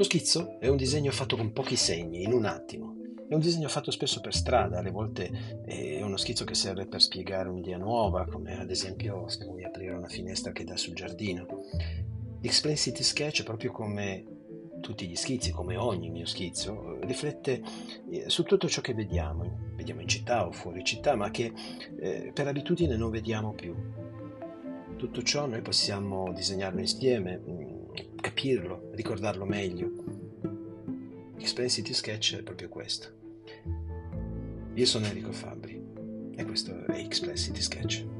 Lo schizzo è un disegno fatto con pochi segni, in un attimo. È un disegno fatto spesso per strada, alle volte è uno schizzo che serve per spiegare un'idea nuova, come ad esempio se vuoi aprire una finestra che dà sul giardino. L'Explain City Sketch, proprio come tutti gli schizzi, come ogni mio schizzo, riflette eh, su tutto ciò che vediamo, vediamo in città o fuori città, ma che eh, per abitudine non vediamo più. Tutto ciò noi possiamo disegnarlo insieme, mm, capirlo, ricordarlo meglio. City Sketch è proprio questo. Io sono Enrico Fabri e questo è Explain City Sketch.